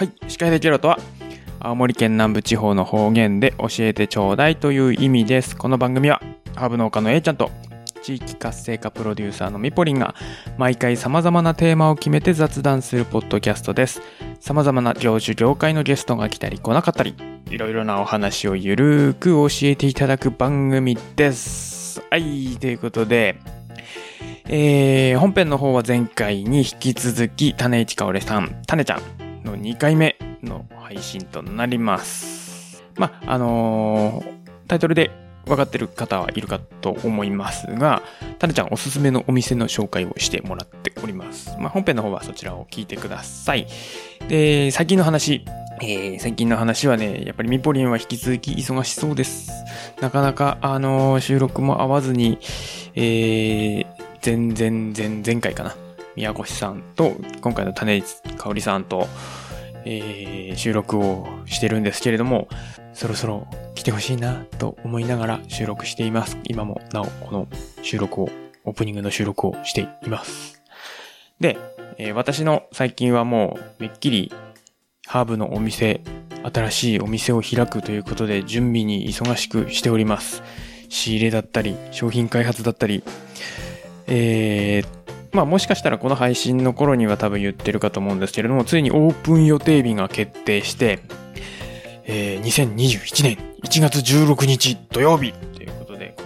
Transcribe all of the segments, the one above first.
はい、司会できろとは、青森県南部地方の方言で教えてちょうだいという意味です。この番組は、ハーブ農家の A ちゃんと、地域活性化プロデューサーのみぽりんが、毎回様々なテーマを決めて雑談するポッドキャストです。様々な業種業界のゲストが来たり来なかったり、いろいろなお話をゆるーく教えていただく番組です。はい、ということで、えー、本編の方は前回に引き続き、種市かおれさん、種ちゃんの2回目の配信となります。まあ、あのータイトルで分かってる方はいるかと思いますが、種ちゃんおすすめのお店の紹介をしてもらっております。まあ、本編の方はそちらを聞いてください。で、最近の話、えー最近の話はね、やっぱりミポリンは引き続き忙しそうです。なかなか、あのー収録も合わずに、えー、前々前前回かな。宮越さんと、今回の種市香織さんと、えー収録をしてるんですけれども、そろそろ来てほしいなと思いながら収録しています。今もなおこの収録を、オープニングの収録をしています。で、えー私の最近はもうめっきりハーブのお店、新しいお店を開くということで準備に忙しくしております。仕入れだったり、商品開発だったり、えー、まあもしかしたらこの配信の頃には多分言ってるかと思うんですけれども、ついにオープン予定日が決定して、えー、2021年1月16日土曜日ということで、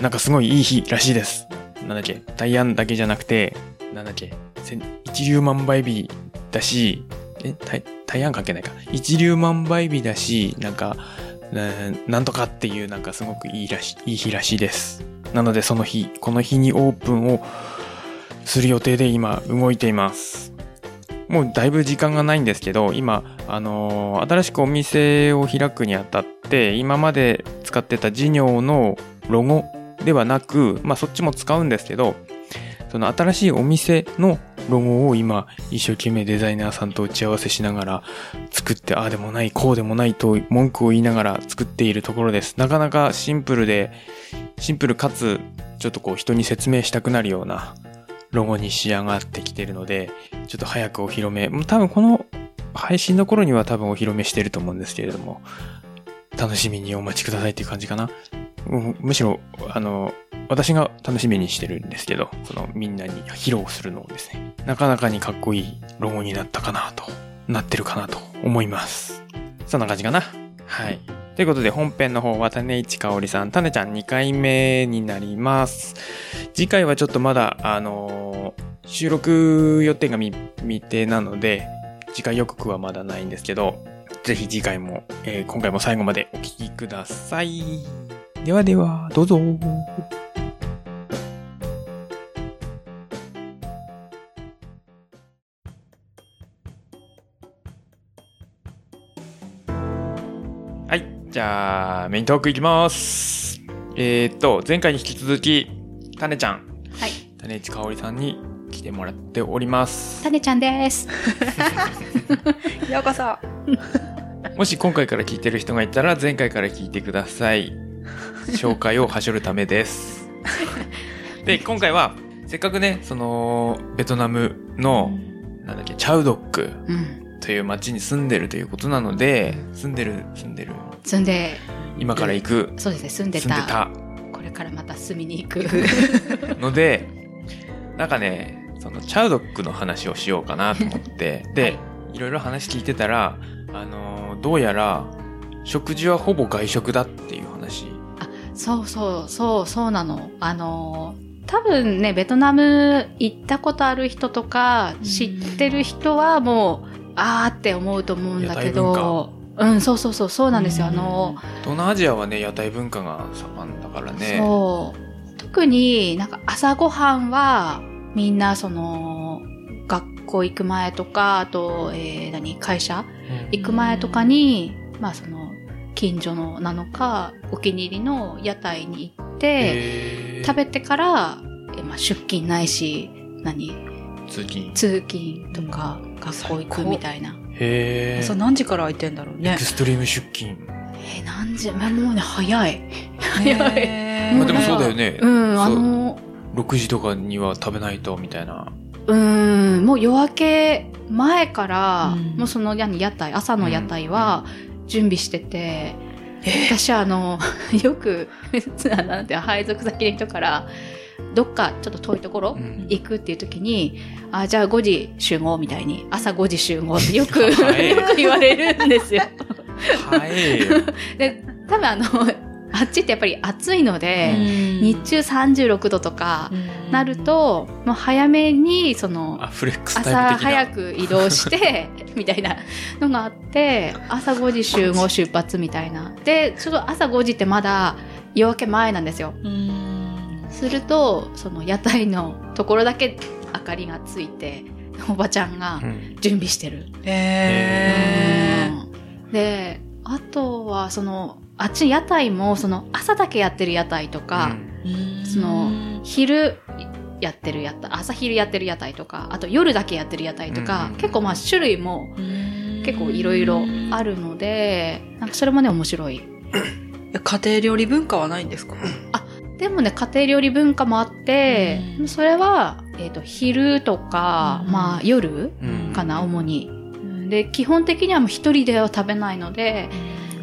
なんかすごいいい日らしいです。なんだっけ、大安だけじゃなくて、なんだっけ、一粒万倍日だし、え、大安関係ないか。一粒万倍日だし、なんか、なんとかっていうなんかすごくいいらしいいい日らしいです。なのでその日、この日にオープンをする予定で今動いています。もうだいぶ時間がないんですけど、今、あのー新しくお店を開くにあたって、今まで使ってた事業のロゴではなく、まあそっちも使うんですけど、その新しいお店のロゴを今一生懸命デザイナーさんと打ち合わせしながら作って、ああでもない、こうでもないと文句を言いながら作っているところです。なかなかシンプルで、シンプルかつ、ちょっとこう人に説明したくなるようなロゴに仕上がってきてるので、ちょっと早くお披露目、多分この配信の頃には多分お披露目してると思うんですけれども、楽しみにお待ちくださいっていう感じかな。むしろ、あの、私が楽しみにしてるんですけど、そのみんなに披露するのをですね、なかなかにかっこいいロゴになったかなと、なってるかなと思います。そんな感じかな。はい。ということで本編の方は種市香織さん、種ちゃん2回目になります。次回はちょっとまだ、あのー収録予定が未定なので、次回予告はまだないんですけど、ぜひ次回も、えー今回も最後までお聴きください。ではでは、どうぞ。じゃあ、メイントークいきます。えーっと、前回に引き続き、タネちゃん、はい。種市かおりさんに来てもらっております。タネちゃんです。ようこそ。もし今回から聞いてる人がいたら、前回から聞いてください。紹介をはしょるためです。で、今回は、せっかくね、その、ベトナムの、なんだっけ、チャウドックうん。という町に住んでるということなので、住んでる、住んでる、住んで、今から行く、そうですね、住んでた。これからまた住みに行く。ので、なんかね、そのチャウドックの話をしようかなと思って、で、いろいろ話聞いてたら、あのーどうやら、食事はほぼ外食だっていう話。そうそう、そう、そうなの。あのー、多分ね、ベトナム行ったことある人とか、知ってる人はもう、あーって思うと思うんだけ屋ど、うん、そうそうそう、そうなんですよ。あのー、東南アジアはね、屋台文化が盛んだからね。そう。特になんか朝ごはんはみんなその学校行く前とか、あと、えー、何、会社うん行く前とかに、まあその近所のなのか、お気に入りの屋台に行って、食べてから、えまあ、出勤ないし、何、通勤。通勤とか学校行くみたいな。へえ。朝何時から空いてんだろうねエク。ストリーム出勤。えー、何時、まあもうね、早い。早い。まあでもそうだよね。うん、あの、6時とかには食べないと、みたいな。うーん、もう夜明け前から、うんもうその屋屋台、朝の屋台は準備してて、私あの、よく、なんていうの配属先の人から、どっかちょっと遠いところうん行くっていう時に、あ、じゃあ5時集合みたいに、朝5時集合ってよく、はい よく言われるんですよ。はい。で、多分あの、あっちってやっぱり暑いので、日中36度とかなると、もう早めに、その。朝早く移動して、みたいなのがあって、朝5時集合出発みたいな。で、ちょっと朝5時ってまだ夜明け前なんですよ。うんすると、その屋台のところだけ明かりがついて、おばちゃんがうん。準備してる。へうん。で、あとは、その、あっち屋台も、その、朝だけやってる屋台とか、ーその昼やってる屋台、朝昼やってる屋台とか、あと夜だけやってる屋台とか、うん。結構まあ種類も結構いろいろあるので、なんかそれもね面白い。家庭料理文化はないんですか？でもね、家庭料理文化もあって、うんそれは、えっ、と、昼とか、うんまあ夜うんかな、主に。で、基本的にはもう一人では食べないので、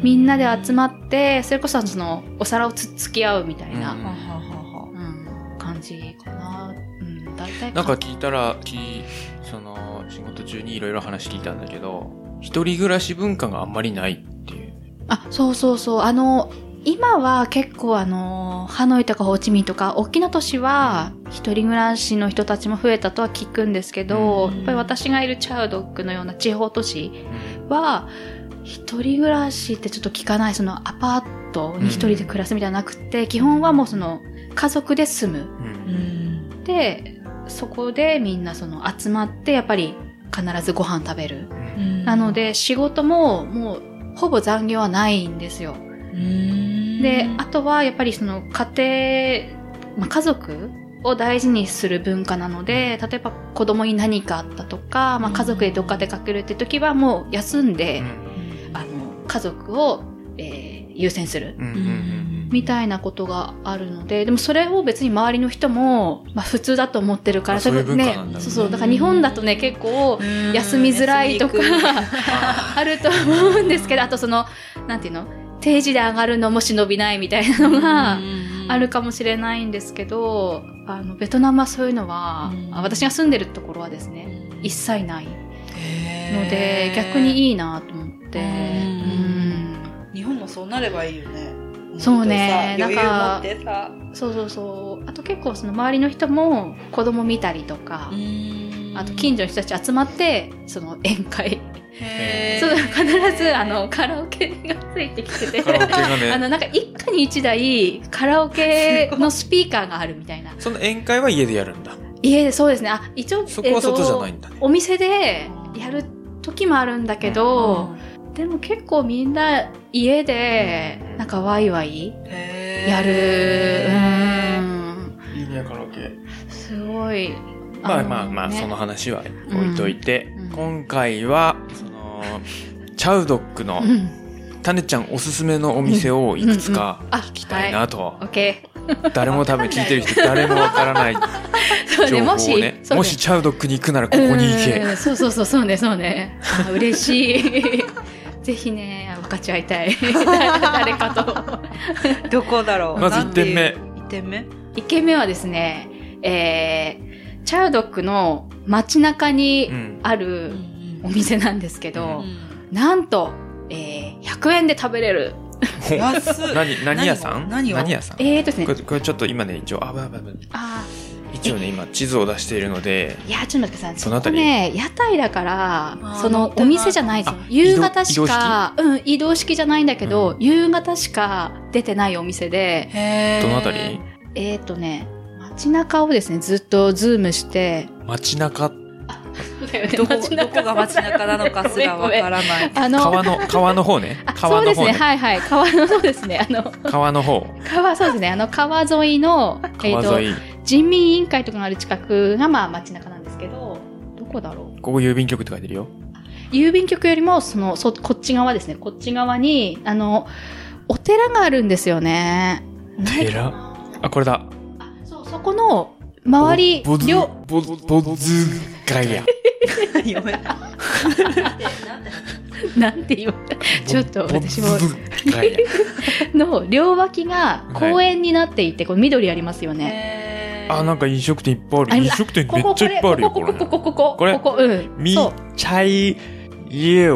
みんなで集まって、それこそその、お皿をつっつき合うみたいな、うんはははうん感じかな。うん、大体なんか聞いたら、きその、仕事中にいろいろ話聞いたんだけど、一人暮らし文化があんまりないっていう。あ、そうそうそう。あの、今は結構あの、ハノイとかホーチミンとか、大きな都市は、一人暮らしの人たちも増えたとは聞くんですけど、うんやっぱり私がいるチャウドックのような地方都市は、一人暮らしってちょっと聞かない、そのアパートに一人で暮らすみたいなくって、基本はもうその、家族で住む。で、そこでみんなその集まって、やっぱり必ずご飯食べる。うんなので、仕事ももう、ほぼ残業はないんですよ。うん。で、あとはやっぱりその家庭、まあ、家族を大事にする文化なので、例えば子供に何かあったとか、まあ、家族でどっか出かけるって時はもう休んで、あの、家族を、えー優先する。うんうんうんみたいなことがあるので、でもそれを別に周りの人も、まあ普通だと思ってるから、あそういうねそうそう、だから日本だとね、結構、うん。休みづらいとか あると思うんですけど、あとその、なんていうの定時で上がるのも忍びないみたいなのがあるかもしれないんですけど、あの、ベトナムはそういうのは、私が住んでるところはですね、一切ないのへで、ー。逆にいいなと思って、うんうん日本もそうなればいいよね。そうねなんかそうそうそう。あと結構その周りの人も子供見たりとか、あと近所の人たち集まって、その宴会。そう、必ずあのカラオケがついてきてて。ねあの、なんか一家に一台カラオケのスピーカーがあるみたいな。その宴会は家でやるんだ。家でそうですね。あ、一応、そこは外じゃないえっんだね。とお店でやる時もあるんだけど、でも結構みんな家でなんかワイワイやる。うん。いいね、カラオケ。すごい。まあのまあまあ、ねその話は置いといて、うんうん今回は、その、チャウドックのう、ん。タネちゃんおすすめのお店をいくつかあ、聞きたいなと。オッケ誰も多分聞いてる人誰もわからない 情報をもし、ね。もしチャウドックに行くならここに行け。うんそうそうそう、そうね、そうね。あ嬉しい。ぜひね、分かち合いたい。誰かと。どこだろうまず一点目一点目？一軒目はですね、えー、チャウドックの街中うにん。あるお店なんですけど、うなんと、えー、100円で食べれる。何、何屋さん？何屋さん？えーとですね。これ、これちょっと今ね、一応、あ、ばばばあ一応ね、今地図を出しているので、ーいや、ちょっと待ってください。そのあたり。ね、屋台だからそのお店じゃないです。夕方し移動か、うん、移動式じゃないんだけど、う夕方しか出てないお店で、どのあたり？えーとね、街中をですね、ずっとズームして、街中、どこどこが街中なのかすらわからない あの、川の、川の方ねあ。川の方ねそうですね、。はいはい。川の、そうですね、あの、川の方。川、そうですね、あの、川沿いの、えーと川、沿い。人民委員会とかがある近くが、まあ、街中なんですけど、どこだろう？ここ郵便局って書いてるよ。郵便局よりも、その、そ、こっち側ですね。こっち側に、あの、お寺があるんですよね。寺？あ、これだ。あそこの周り、ボズ両、ボボズガヤ。読めた。なんて言うちょっと私も。の両脇が公園になっていて、この緑ありますよね。ねあ、なんか飲食店いっぱいある。あ飲食店めっここ、これ、ちゃいっぱいあるよ、ここ、これここ、ここ、これここ、うん。みそう。ちゃいゆう。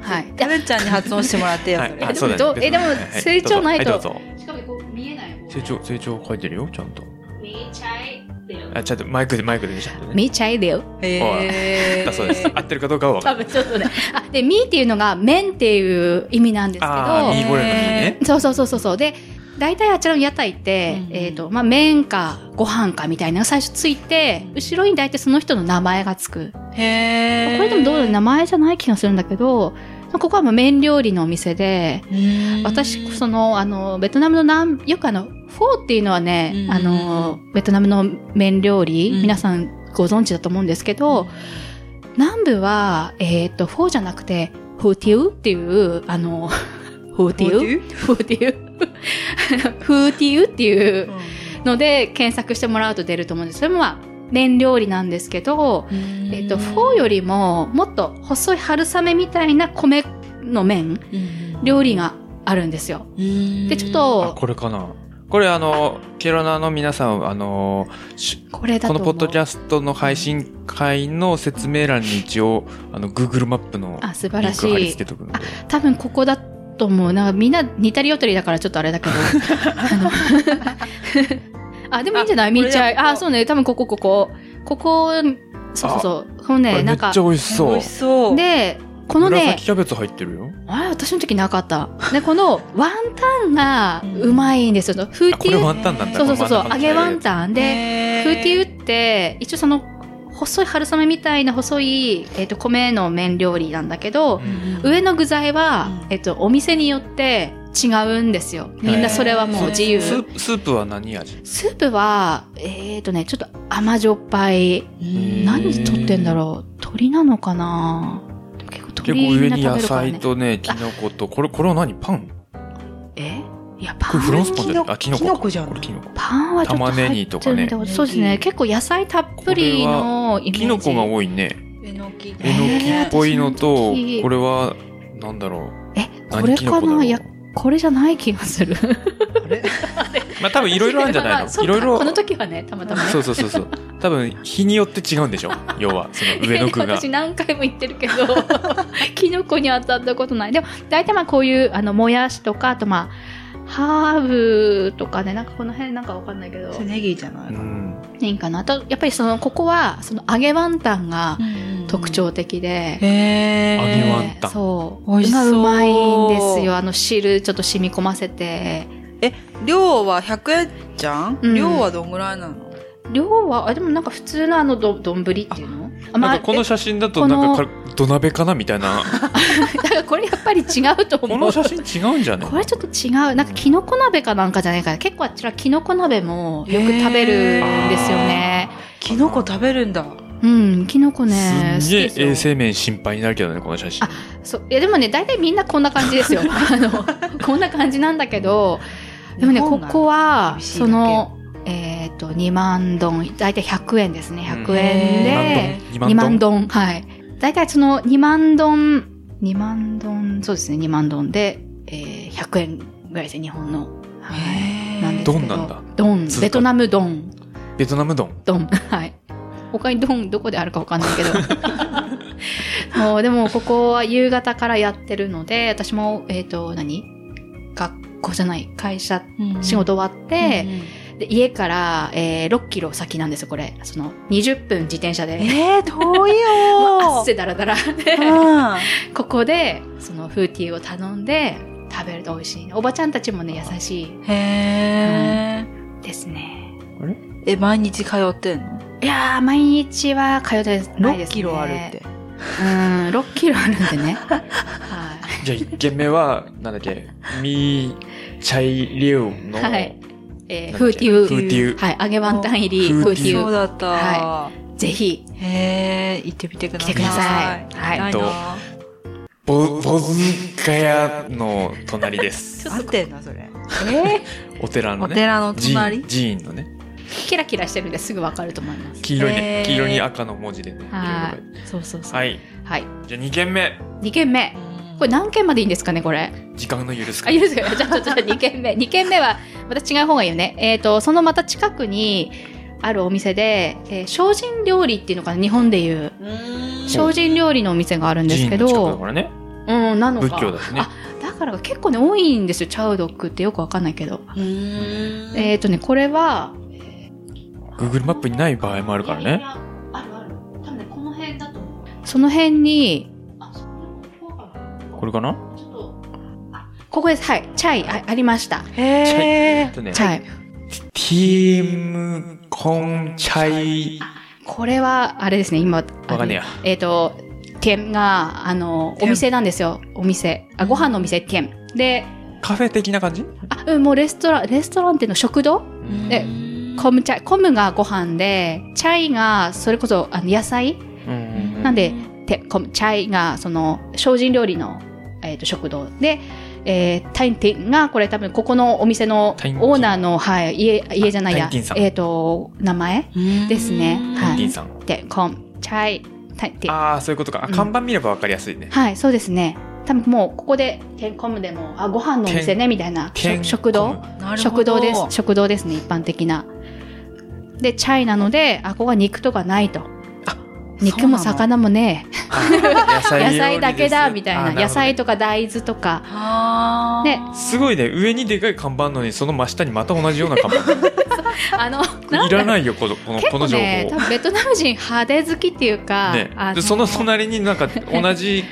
はい。カレンちゃんに発音してもらってよ、はいそれ。あそうだねどうえでもはい成長ないとどうぞはいどうぞしかもこう見えない成長、成長書いてるよ、ちゃんと。みちゃいだよ。あ、ちゃんとマイクで、マイクでねちゃんとね。みちゃいだよ。へー だそうです。合ってるかどうかは分か多る。分ちょっとね。あ、で、みっていうのが麺っていう意味なんですけあー、ミど、ーゴレのね。そうそうそうそうそう。で、大体あちらの屋台って、うんえっ、と、まあ、麺かご飯かみたいなのが最初ついて、後ろに大体その人の名前がつく。へーこれでもどうだろう名前じゃない気がするんだけど、ここはもう麺料理のお店で、うん私、その、あの、ベトナムの南、よくあの、フォーっていうのはね、うん。あの、ベトナムの麺料理、うん。皆さんご存知だと思うんですけど、南部は、えっ、と、フォーじゃなくて、 hủ tiếu っていう、あの、hủ tiếu？hủ tiếu？hủ tiếu っていうので検索してもらうと出ると思うんです。それもまあ、麺料理なんですけど、えっ、と、フォーよりも、もっと細い春雨みたいな米の麺、料理があるんですよ。で、ちょっあ、と、これかな。これあの、ケロナの皆さん、あの、しこれだ。ことのポッドキャストの配信会の説明欄に一応、あの、Google マップのあ、素リン晴らしいク貼り付。けとくんで。多分ここだと思う。なんかみんな似たり寄ったりだからちょっとあれだけど。あでもいいんじゃない？あ見ちゃい。あ、そうね。多分ここ、ここ。ここ、そうそうそう。このあね、なんかれめっちゃ、美味しそう美味し。そう。で、このね紫、キャベツ入ってるよ。あれ、私の時なかった。で、このワンタンがうまいんですよ。フーティー。ワンタンなんだ。そうそうそうそう揚げワンタンで、へフーティーって、一応その、細い春雨みたいな細い、えっ、と、米の麺料理なんだけど、上の具材は、うんえっと、お店によって違うんですよ。みんなそれはもう自由。スープスープは何味？スープは、えっ、とね、ちょっと甘じょっぱい。うん何取ってんだろう？鳥なのかな？結構結鳥みんな構上に野菜。とね、キノコと、これ、これは何？パン？え？いや、パこれフランン、スパンじゃない？あ、キノコか。キノコじゃないこれキノコ。パンはちょっと入ってる玉ねぎとかねそうですね。結構野菜たっぷりのイメージ。キノコが多いね。えのき。えのきっぽいのと、えーこれは、なんだろう。え、こ何れかな？いや、これじゃない気がする。あれ？まあ多分いろいろあるんじゃないの？いろいろこ。の時はね、たまたまね。そうそうそうそう。多分日によって違うんでしょ？要は、その上の句が。私何回も言ってるけど、キノコに当たったことない。でも、大体まあこういう、あの、もやしとか、あとまあ、ハーブとかね、なんかこの辺なんかわかんないけど、ネギじゃないうのん。いいんかな？あと、やっぱりその、ここは、その揚げワンタンが特徴的で、へー揚げワンタンそう。美味しそうがうまいんですよ。あの汁ちょっと染み込ませて。量は100円じゃん、うん量はどんぐらいなの？量は、あ、でもなんか普通のあのど、丼っていうの？あなんかこの写真だとこのなんかか土鍋かなみたいな。え だからこれやっぱり違うと思う。この写真違うんじゃね？これちょっと違う。なんかキノコ鍋かなんかじゃないかな。結構あちらキノコ鍋もよく食べるんですよね。キノコ食べるんだ。うん、キノコね。すんげえ衛生面心配になるけどね、この写真あ。そう。いやでもね、大体みんなこんな感じですよ。あの、こんな感じなんだけど、でもね、ここは、その、えっ、と、2万ドン、大体100円ですね。100円へで、2 2万万ドン？ドン、はい。大体その2万ドン、2万ドン、そうですね、2万ドンで、えー、100円ぐらいですね、日本の。はい。なんですけどドンなんだ。ドン。ベトナムドン。ベトナム丼。ドン。はい。他にドンどこであるかわかんないけど。もう、でもここは夕方からやってるので、私も、えっ、と、何？学校じゃない、会社、仕事終わって、で家から、えー、6キロ先なんですよ、これ。その、20分自転車で。えー、遠い もうよ汗だらだらで、うんここで、そのフーティーを頼んで、食べると美味しい。おばちゃんたちもね、優しへー。いですね。え、毎日通ってんの？いやー、毎日は通ってないですね。?6 キロあるって。。うん、6キロあるんでね。はい。じゃあ1軒目は、なんだっけ、ミーチャイリュウの、はい。えー、フーティー。フーティー。はい、揚げワンタン入り、フーティーフーティー。そうだった。はぜひ、へー、行ってみてください。来てくださいはいとなボ、ボズガヤの隣です。合ってんな、それ。え お寺のね。お寺の寺隣院寺院のね。キラキラしてるんですぐわかると思います。黄色いへね。ー黄色に赤の文字でね。は書い。そうそうそう。はい。はい。じゃあ2件目。2件目。これ何件までいいんですかね、これ？時間の許すかあ、。いいですかじゃあ、ちょっと2件目。2件目は、また違う方がいいよね。えっ、と、そのまた近くにあるお店で、えー精進料理っていうのかな、日本でいう。精進料理のお店があるんですけど。うん、なのか。仏教だしねあ、だから結構ね、多いんですよ、チャウドックってよくわかんないけど。うんえっ、とね、これは、Google マップにない場合もあるからね。あるある。多分ね、この辺だと思う。その辺に、あ、そこかなこれかな？ちょっと、あ、ここです。はい。チャイ、あありました。へえ。とね、チャイ。ティームコンチャイ。これは、あれですね、今、あわかんねえやえっ、と、店が、あの、お店店なんですよ。お店。あ、ご飯のお店、店。で、カフェ的な感じ？あ、うん、もうレストラン、レストランっていうの食堂？え cơm chay、cơm がご飯で、 chay が、それこそ、あの、野菜？うんなんで、て cơm chay が、その、精進料理の、えっ、と、食堂で、えー、タインティンが、これ多分、ここのお店のオーナーの、はい、家、家じゃないやえっ、と、名前？ですねはいティンさん。で、コム、チャイ、タインティン。ああ、そういうことか。あうん看板見ればわかりやすいね。はい、そうですね。多分もう、ここで、テンコムでも、あ、ご飯のお店ね、みたいな。食食堂？食堂です。食堂ですね、一般的な。で、チャイなので、あ、ここは肉とかないと。肉も魚もね、野菜野菜だけだ、みたいな。野菜ととか大豆とか。はねすごいね。上にでかい看板のに、その真下にまた同じような看板。あの、いらないよ、この、この、結この情報。ベトナム人派手好きっていうか、ねその隣になんか同じ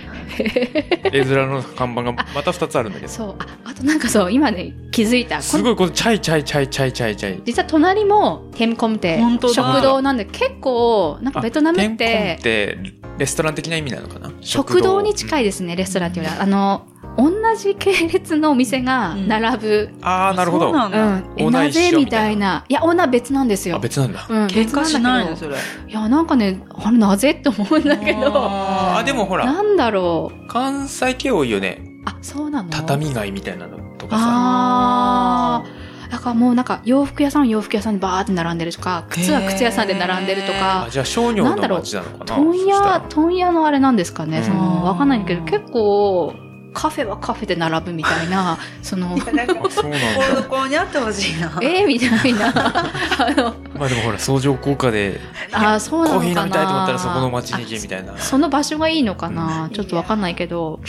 絵面の看板がまた2つあるんだけど。そう、あ、あとなんかそう、今ね、気づいた。すごいこのチャイチャイチャイチャイチャイチャイ。実は隣もテンコムテ食堂なんで結構なんかベトナムっあテンコンてってレストラン的な意味なのかな？食堂に近いですねレストランっていうよりは。あの同じ系列のお店が並ぶ、ああなるほど。そうなんだ。うん。な。ぜみたいな。いやオーナー別なんですよ。あ別なんだ。うん、喧嘩しないの別んだそれ。いやなんかねあれなぜって思うんだけど。あー。でもほらなんだろう。関西系多いよね。あそうなの？畳街みたいなのとかさ。ああだからもうなんか洋服屋さんは洋服屋さんにバーって並んでるとか靴は靴屋さんで並んでるとか。あじゃあ商業のなんだろう。街なのかな問屋、問屋のあれなんですかね。うん。その、わかんないけど、結構、カフェはカフェで並ぶみたいな、その、なんか、あそうなんだ。こころにあってほしいな。えー、みたいな、あの、まあでもほら相乗効果であー、そうなコーのかな。ヒー飲みたいと思ったらそこの街に行けみたいな。あその場所がいいのかな、ちょっとわかんないけど、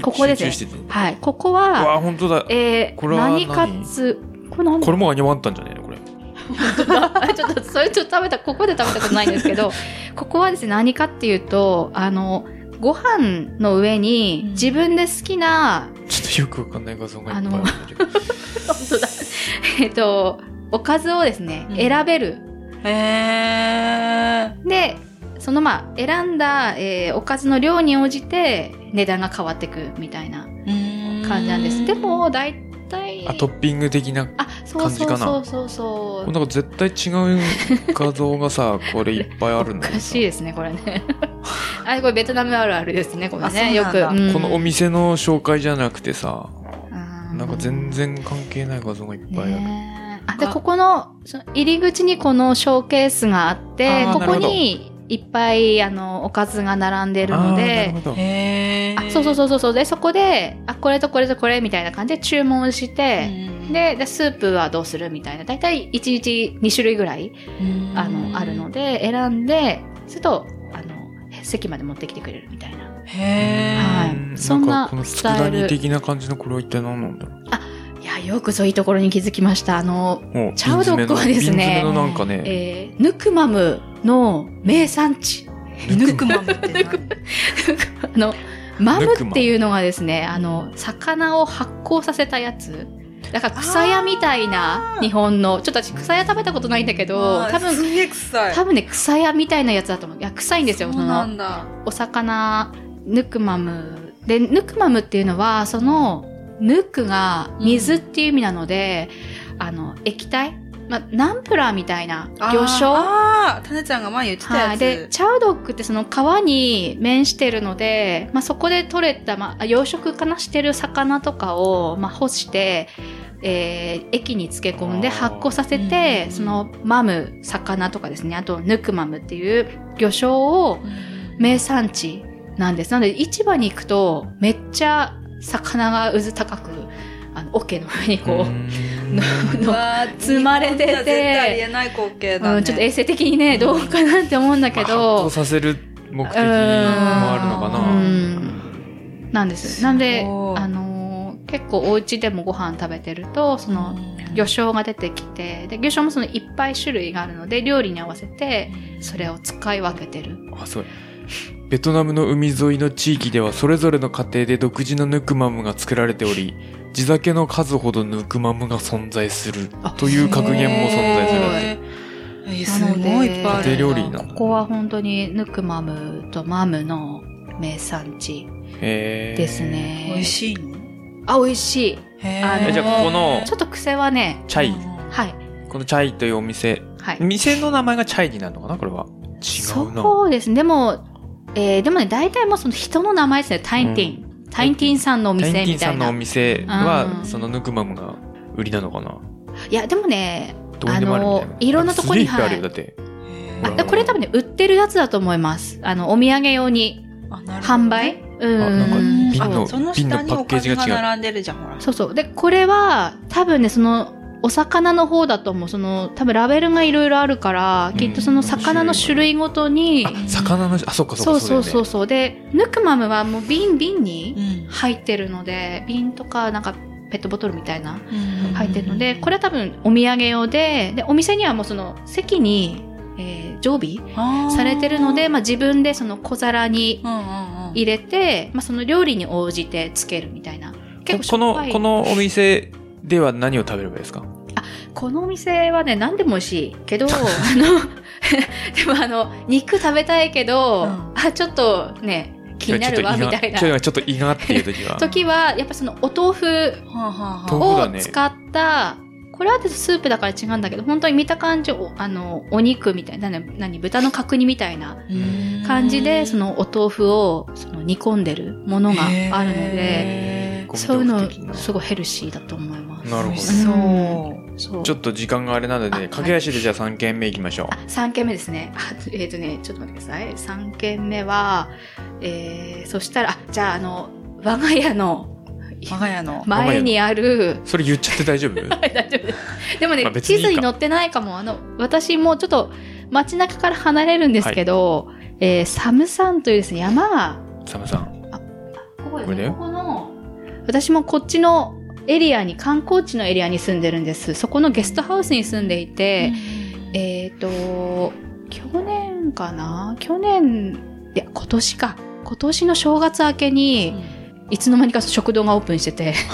ここですねはい、ここうは、わ本当だ。えー、これは何何かつ、これこれもアニワンタンじゃねえの？これ。あ ちょっと、それちょっと食べた、ここで食べたことないんですけど、ここはですね、何かっていうと、あの、ご飯の上にうん自分で好きな、ちょっとよくわかんない画像がいっぱいあるけど 本当だ。えっと、おかずをですね、うん選べる。へー。で、そのまあ、選んだ、えーおかずの量に応じて値段が変わってくみたいな感じなんです。でも、だいたい、あトッピング的な感じかな？そうそうそう。そう。なんか絶対違う画像がさ これいっぱいあるんおだけどさかしいですね、これね。あ、これベトナムあるあるですね、これあね。よく。そうなんこのお店の紹介じゃなくてさうなんか全然関係ない画像がいっぱいある、ねで、ここの、その入り口にこのショーケースがあってここにいっぱい、あの、おかずが並んでるので。あそうそうそうそうそう。で、そこで、あ、これとこれとこれみたいな感じで注文して、うん、で、で、スープはどうするみたいな。だいたい1日2種類ぐらい、あの、あるので、選んで、すると、あの、席まで持ってきてくれるみたいな。へー。はいうんそんなかこのスタイル的な感じのこれは一体何なんだろういや、よくそういうところに気づきました。あの、チャウドックはですねのなんかね、えー、ヌクマムの名産地。ヌクマムって何？あの、マムっていうのがですね、あの、魚を発酵させたやつ。だから草屋みたいな日本の、ちょっと私草屋食べたことないんだけど、多分、すげえ臭い。多分ね、草屋みたいなやつだと思う。いや、臭いんですよ、そそうなの、んだ。お魚、ヌクマム。で、ヌクマムっていうのは、その、ヌクが水っていう意味なので、あの、液体？まあ、ナンプラーみたいな魚醤？ああ、タネちゃんが前言ってたはい。やつ。で、チャウドックってその川に面してるので、まあ、そこで取れた、まあ、養殖かなしてる魚とかを、まあ、干して、えー液に漬け込んで発酵させうんて、うん。そのマム、魚とかですね、あとヌクマムっていう魚醤を名産地なんです。なので市場に行くとめっちゃ魚が渦高く、あの、桶の上にこう、のの積まれてて絶対ありえない光景だね。うん、ちょっと衛生的にね、どうかなって思うんだけまあど、発酵させる目的もあるのかうな。んなんです。なんで、あのー結構お家でもご飯食べてると、その、魚醤が出てきて、で、魚醤もそのいっぱい種類があるので、料理に合わせて、それを使い分けてる。あ、すごい。ベトナムの海沿いの地域ではそれぞれの家庭で独自のヌクマムが作られており、地酒の数ほどヌクマムが存在するという格言も存在する。へーえすごいいっぱいあるな。家庭料理なここは本当にヌクマムとマムの名産地です。ね。美味しいの？あ、美味しい。へあじゃあここのちょっと癖はね、チャイ。はい。このチャイというお店、はい。店の名前がチャイになるのかなこれは。違うな。そうですね。でも、えー、でもね、大体もうその人の名前ですね。タインティン。タインティンさんのお店タインティみたいな。ンさんのお店はう、んそのヌクマムが売りなのかな？いや、でもね、あのいろんなとこにすげえいあるよ、はだって。あでこれ多分ね、売ってるやつだと思います。あの、お土産用に販ね売？うん。あなんか瓶のあその下におかずが瓶のパッケージが違う並んでるじゃん、ほら。そうそう。で、これは、多分ね、その、お魚の方だと思う。その、多分ラベルがいろいろあるから、きっとその魚の種類ごとに、あ、魚の、あ、そっかそっかそうそうそうう。そう。で、ヌクマムはもう瓶瓶にうん。入ってるので、瓶とかなんかペットボトルみたいなうん。入ってるので、これは多分お土産用で、で、お店にはもうその席に、えー常備されてるので、まあ自分でその小皿にうんうんうん。入れて、まあその料理に応じてつけるみたいな。結構しこのこのお店では何を食べればいいですか？このお店はね、何でも美味しい。けど、あの、でもあの、肉食べたいけど、うん。あ、ちょっとね、気になるわ、みたいな。今日はちょっと胃がっていう時は。時は、やっぱそのお豆腐を使った、これはスープだから違うんだけど、本当に見た感じ、おあの、お肉みたいな、何、何豚の角煮みたいな感じで、そのお豆腐をその煮込んでるものがあるので、そういうのすごいヘルシーだと思います。なるほど美味しそう。そう。ちょっと時間があれなので、あ駆け足でじゃあ3軒目行きましょう。あ、3軒目ですね。あ、えっ、とね、ちょっと待ってください。3軒目は、えー、そしたら、あ、じゃあ、あの、我が家の我が家の。前にある、それ言っちゃって大丈夫？大丈夫です。でもね、地図に載ってないかも。あの、私もちょっと街中から離れるんですけど、えー、サムサンというですね、山が、サムさん。ここですね、これだよここの、私もこっちのエリアに、観光地のエリアに住んでるんです。そこのゲストハウスに住んでいて、えっ、と、去年かな？去年、いや、今年か。今年の正月明けに、いつの間にか食堂がオープンしてて、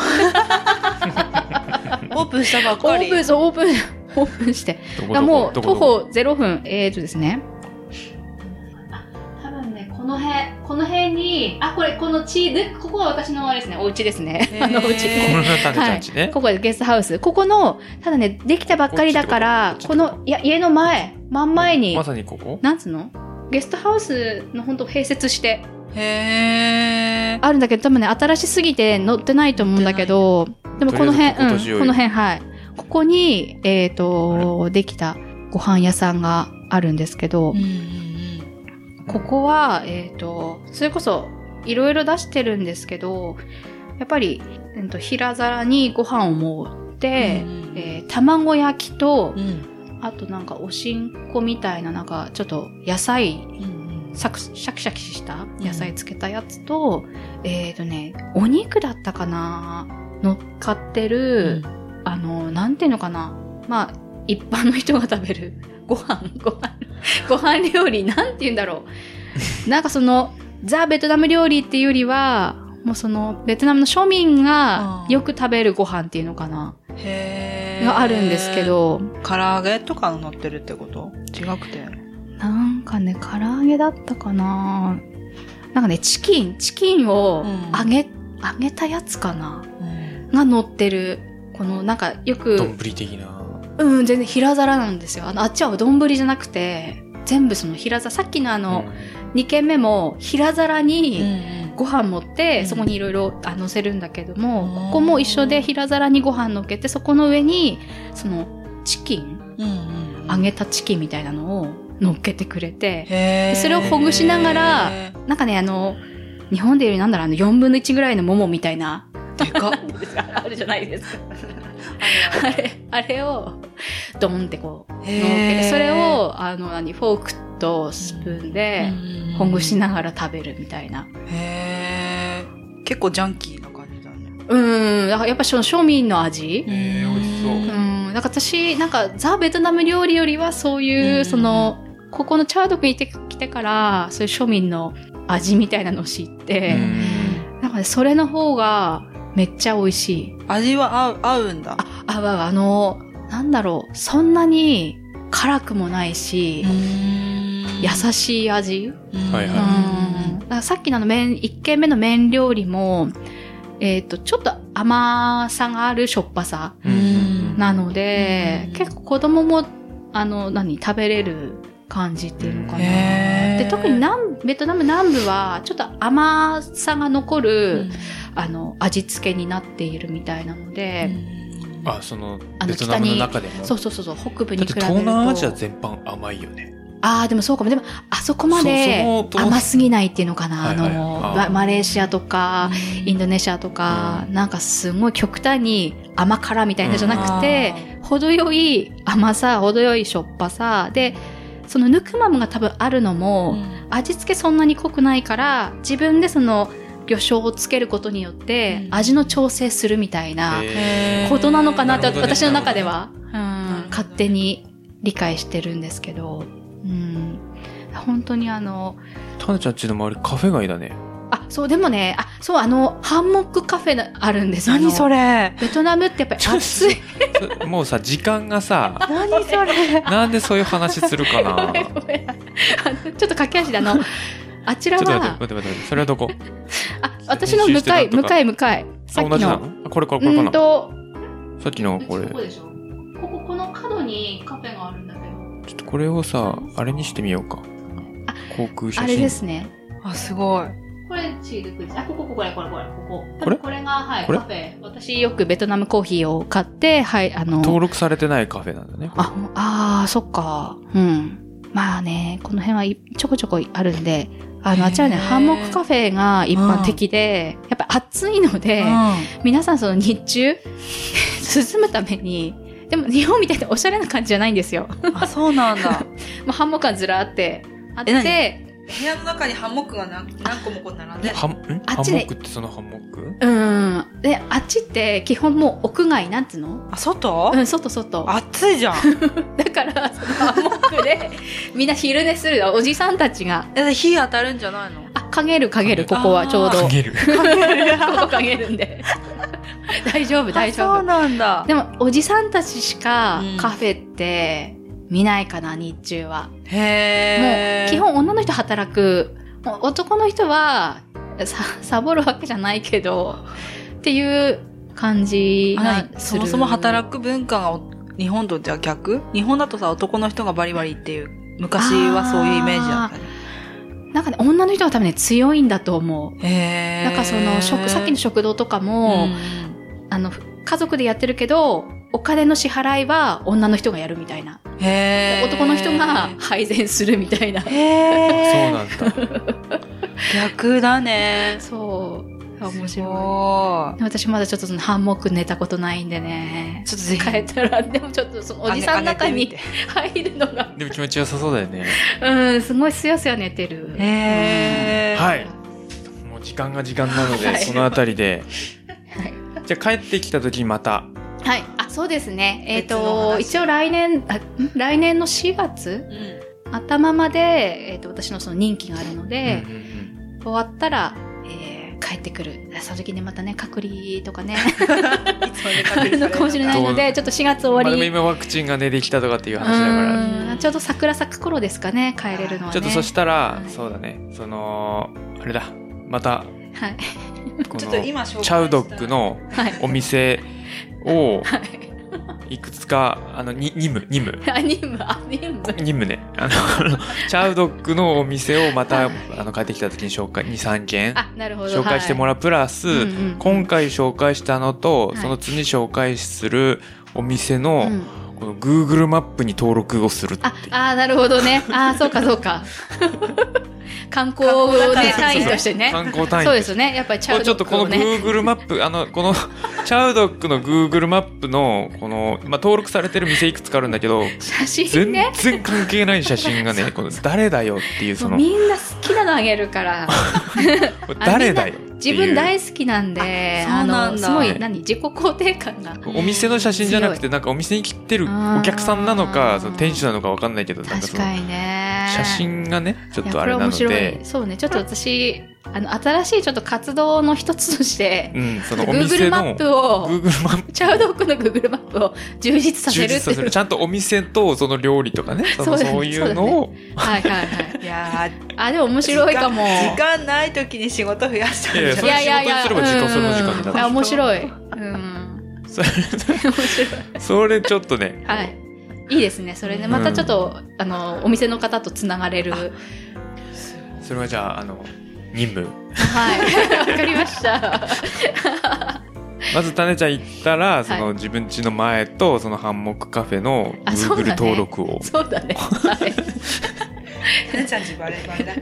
オープンしたばっオかり。ープン、そう、オープン、オープンして。どこだからもう、どこ徒歩0分、えーとですね。あ多分ね、この辺、この辺に、あ、これ、この地、でここは私のあれですね、お家ですね。あの、うち。ここのタネちゃんちね。ここでゲストハウス。ここの、ただね、できたばっかりだから、この、いや、家の前、真ん前にま、さにここ？なんつうの？ゲストハウスの本当併設してへー。あるんだけど、多分ね、新しすぎて載ってないと思うんだけど、でもこの辺、うん、この辺、はい。ここに、えっ、と、できたご飯屋さんがあるんですけど、うんうんここは、えっ、と、それこそ、いろいろ出してるんですけど、やっぱり、えーと平皿にご飯を盛って、うんえー卵焼きとう、ん。あとなんかおしんこみたいな、なんかちょっと野菜、うんサクシャキシャキした野菜つけたやつと、えっ、とね、お肉だったかな乗っかってる、あの、なんていうのかな。まあ、一般の人が食べるご飯、ご飯、ご飯料理、なんて言うんだろう。なんかその、ザ・ベトナム料理っていうよりは、もうその、ベトナムの庶民がうんよく食べるご飯っていうのかなへー。があるんですけ。ど、唐揚げとかの乗ってるってこと？違くて。なんかね、唐揚げだったかななんかね、チキン、チキンをうん揚げ、揚げたやつかなうんが乗ってる、このなんかよく、丼的な。うん、全然平皿なんですよ。あの、あっちは丼じゃなくて、全部その平皿、さっきのあの、2軒目も平皿に、ご飯持って、うんそこにいろいろあ乗せるんだけども、うんここも一緒で平皿にご飯乗っけて、そこの上に、その、チキン、うんうん。揚げたチキンみたいなのを乗っけてくれて、それをほぐしながらなんかね、あの、日本でいうなんだろう、あの、4分の1ぐらいのももみたいな、でかっ。あるじゃないですか。あれ、あれを、ドンってこう、乗っけへて、ーそれを、あの、何、フォークとスプーンで、ほぐしながら食べるみたいな。へー結構ジャンキーな感じだね。うん、だからやっぱその庶民の味。へー美味しそううん、だから私、なんかザ・ベトナム料理よりはそういう、うんその、ここのチャードクに来てから、そういう庶民の味みたいなのを知って、なんかね、それの方がめっちゃ美味しい。味は合う、合うんだ。あ、わわあの、なんだろう、そんなに辛くもないし、優しい味。はいはい。さっきの麺、一軒目の麺料理も、えっ、と、ちょっと甘さがあるしょっぱさなので、うん。結構子供も、あの、何、食べれる感じっていうのかな。で、特に南、ベトナム南部は、ちょっと甘さが残うる、ん。あの、味付けになっているみたいなので、あ、そのあ、のベトナムの中でも？そうそうそうそう、北部に比べると。東南アジア全般甘いよね。ああ、でもそうかも。でも、あそこまで甘すぎないっていうのかな。あの、ママレーシアとか、インドネシアとか、うんなんかすごい極端に甘辛みたいなじゃなくて、程よい甘さ、程よいしょっぱさ、で、そのヌクマムが多分あるのも、味付けそんなに濃くないから、自分でその魚醤をつけることによってう、ん。味の調整するみたいなことなのかなって、私の中では、勝手に理解してるんですけど、うん、本当にあの、タナちゃんちの周りカフェ街だね。あ、そう、でもね、あ、そう、あの、ハンモックカフェがあるんです。よ。何それ？れベトナムってやっぱり暑い。そもうさ、時間がさ、何それ？なんでそういう話するかな。ちょっと駆け足であの、あちらちょっと待って、は、待って待って、それはどこ？あ、私の向かい、向かい向かい。さあ、っきの？同じなのあこれこれこれうかな？んと、さっきのこれ。ここでしょ？ここ、この角にカフェがあるんだけど。ちょっとこれをさ、あれにしてみようか。航空写真。あれですね。あ、すごい。これ、チーズクイズ。あ、ここ、ここ、これ、これ、これ、ここ。これ？これが、はい、カフェ。私よくベトナムコーヒーを買って、はい、あの、登録されてないカフェなんだね。あ、ああ、そっか。うん。まあね、この辺はいちょこちょこあるんで、あの、あちらね、ハンモックカフェが一般的で、やっぱ暑いので、皆さんその日中、涼むために、でも日本みたいにおしゃれな感じじゃないんですよ。うんあ、そうなんだ。まあ、ハンモックがずらーってあっえて、部屋の中にハンモックが何何個もこう並んでハン、んハンあっちでモックってそのハンモック？うん。で、あっちって基本もう屋外、なんつうの？あ、外？うん、外外。暑いじゃん。だから、そのハンモックで、みんな昼寝するおじさんたちが、え、火当たるんじゃないの？あ、陰る陰る、ここはちょうど。こかける。こ 陰るんで。大丈夫、大丈あそう夫。なんだ。でも、おじさんたちしかうんカフェって見ないかな、日中は。へー。もう、基本女の人働く。男の人は、さ、サボるわけじゃないけど、っていう感じあが何する。そもそも働く文化がお日本とじゃ逆？日本だとさ、男の人がバリバリっていう、昔はそういうイメージだったね。なんかね、女の人が多分ね、強いんだと思う。へー。なんかその、食、さっきの食堂とかも、あの、家族でやってるけど、お金の支払いは女の人がやるみたいな。男の人が配膳するみたいな。そう。なんだ。逆だね。そう。面す白ごい。私まだちょっとそのハンモック寝たことないんでねい。。ちょっとぜひ。帰ったら、でもちょっとそのおじさんの中に入るのが、でも気持ちよさそうだよね。うん、すごいすやすや寝てる。はい。もう時間が時間なので、はいこのあたりで。はいじゃあ帰ってきた時にまた。はい。あ、そうですね。えっ、別のと、話一応来年、あん？来年の4月？うん。頭まで、えっ、と、私のその任期があるので、うんうんうん終わったら、えー帰ってくる。その時ね、またね、隔離とかね、いつまであるのかもしれないのどで、ちょっと4月終わまあでもり。今ワクチンがね、できたとかっていう話だから。うんちょうど桜咲く頃ですかね、帰れるのはね。ちょっとそしたらは、いそうだね、その、あれだ、また、はい。この、ちょっと今紹介したチャウドックのはい。お店を、はい。いくつか、あの、に任務、任務。アニム、アニム。任務ね。あの、チャウドックのお店をまた、あの、帰ってきた時に紹介、2、3件あ、なるほど。紹介してもららうプラス、うんうん今回紹介したのと、はいその次に紹介するお店うの、ん、この Google マップに登録をするっていあう。、あーなるほどね。ああ、そうかそうか。観光観光だからね、単位としてね。観光単位そうですよね。やっぱりチャウちょっとこのドックをね。Google マップ、あの、この、チャウドックの Google マップの、この、まあ、登録されてる店いくつかあるんだけど、写真全ね。然関係ない写真がね、この誰だよっていう、その、みんな好きなのあげるから。誰だよ。自分大好きなんで、あの、すごい、何、自己肯定感が。お店の写真じゃなくて、なんかお店に来てるお客さんなのか、その店主なのかわかんないけど、なんかそね。写真がね、ちょっとあれなので白、い。そうね、ちょっと私、あの、新しいちょっと活動の一つとして、うん、そのお店 Google マッの、プを、Google マップチャウドックの Google マップを充実させるっていう充実させる。ち。ゃんとお店とその料理とかね、そうそういうのを、はいはいはい。いやーあ、でも面白いかも。時間ない時に仕事増やしたんじゃい？やいやそれないいやいやいや、仕事にすれば時間その時間になる面白い。うん。それ、面白い。それちょっとね、はい。いいですね。それね、またちょっと、あの、お店の方とつながれる。それはじゃあ、あの、任務。はい。わかりました。まず、種ちゃん行ったら、そはの自分家の前と、そのハンモックカフェの Google ね登録を。そうだね。はい。種ちゃんちバレバレだ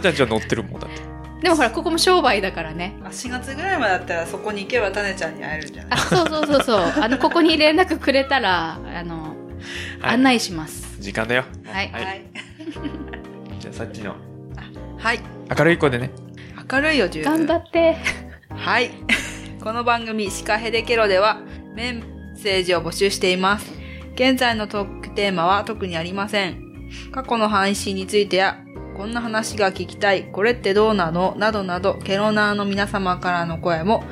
ちゃんちは乗ってるもんだって。でもほら、ここも商売だからね。あ4月ぐらいまでだったらそこに行けば種ちゃんに会えるんじゃない？あ、そうそうそうそう。あの、ここに連絡くれたら、あの、はい案内します。時間だよ。はい。はいはいじゃあさっきのはい明るい子でね。明るいよ十分頑張って。はい。この番組、シカヘデケロでは、メッセージを募集しています。現在のトークテーマは特にありません。過去の配信についてや、こんな話が聞きたい、これってどうなの？などなど、ケロナーの皆様からの声も、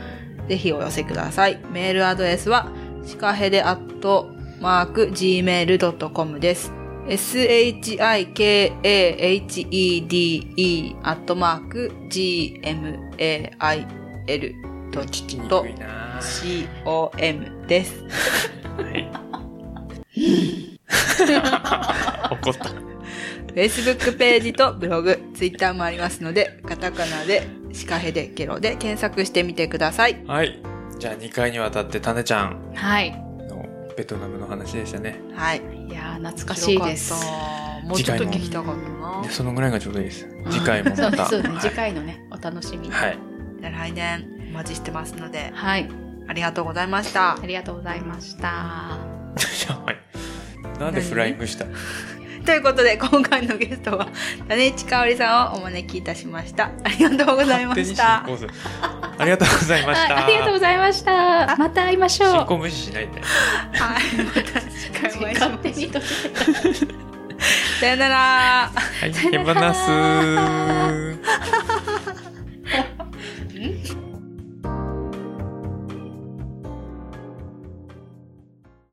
ぜひお寄せください。メールアドレスは、シカヘデアットマーク gmail.com です。Shikahede アットマーク gmail と聞きにくいな com です。怒った。Facebook ページとブログ、Twitter もありますので、カタカナでシカヘデケロで検索してみてください。はい。じゃあ2回にわたって種ちゃんはい。のベトナムの話でしたね。はい。いやー、懐かしいです。もうちょっと聞きたかったなで。そのぐらいがちょうどいいです。次回もそうね、また。そうね。はい次回のね、お楽しみに。はい。来年お待ちしてますので、はい。ありがとうございましたあ。りがとうございました。はい。なんでフライングした？ということで、今回のゲストは、種市香織さんをお招きいたしました。ありがとうございました。ありがとうございました。ありがとうございました。また会いましょう。進行無視しないで。はい、また次回お会いしましょう。さよなら。はい、手放す。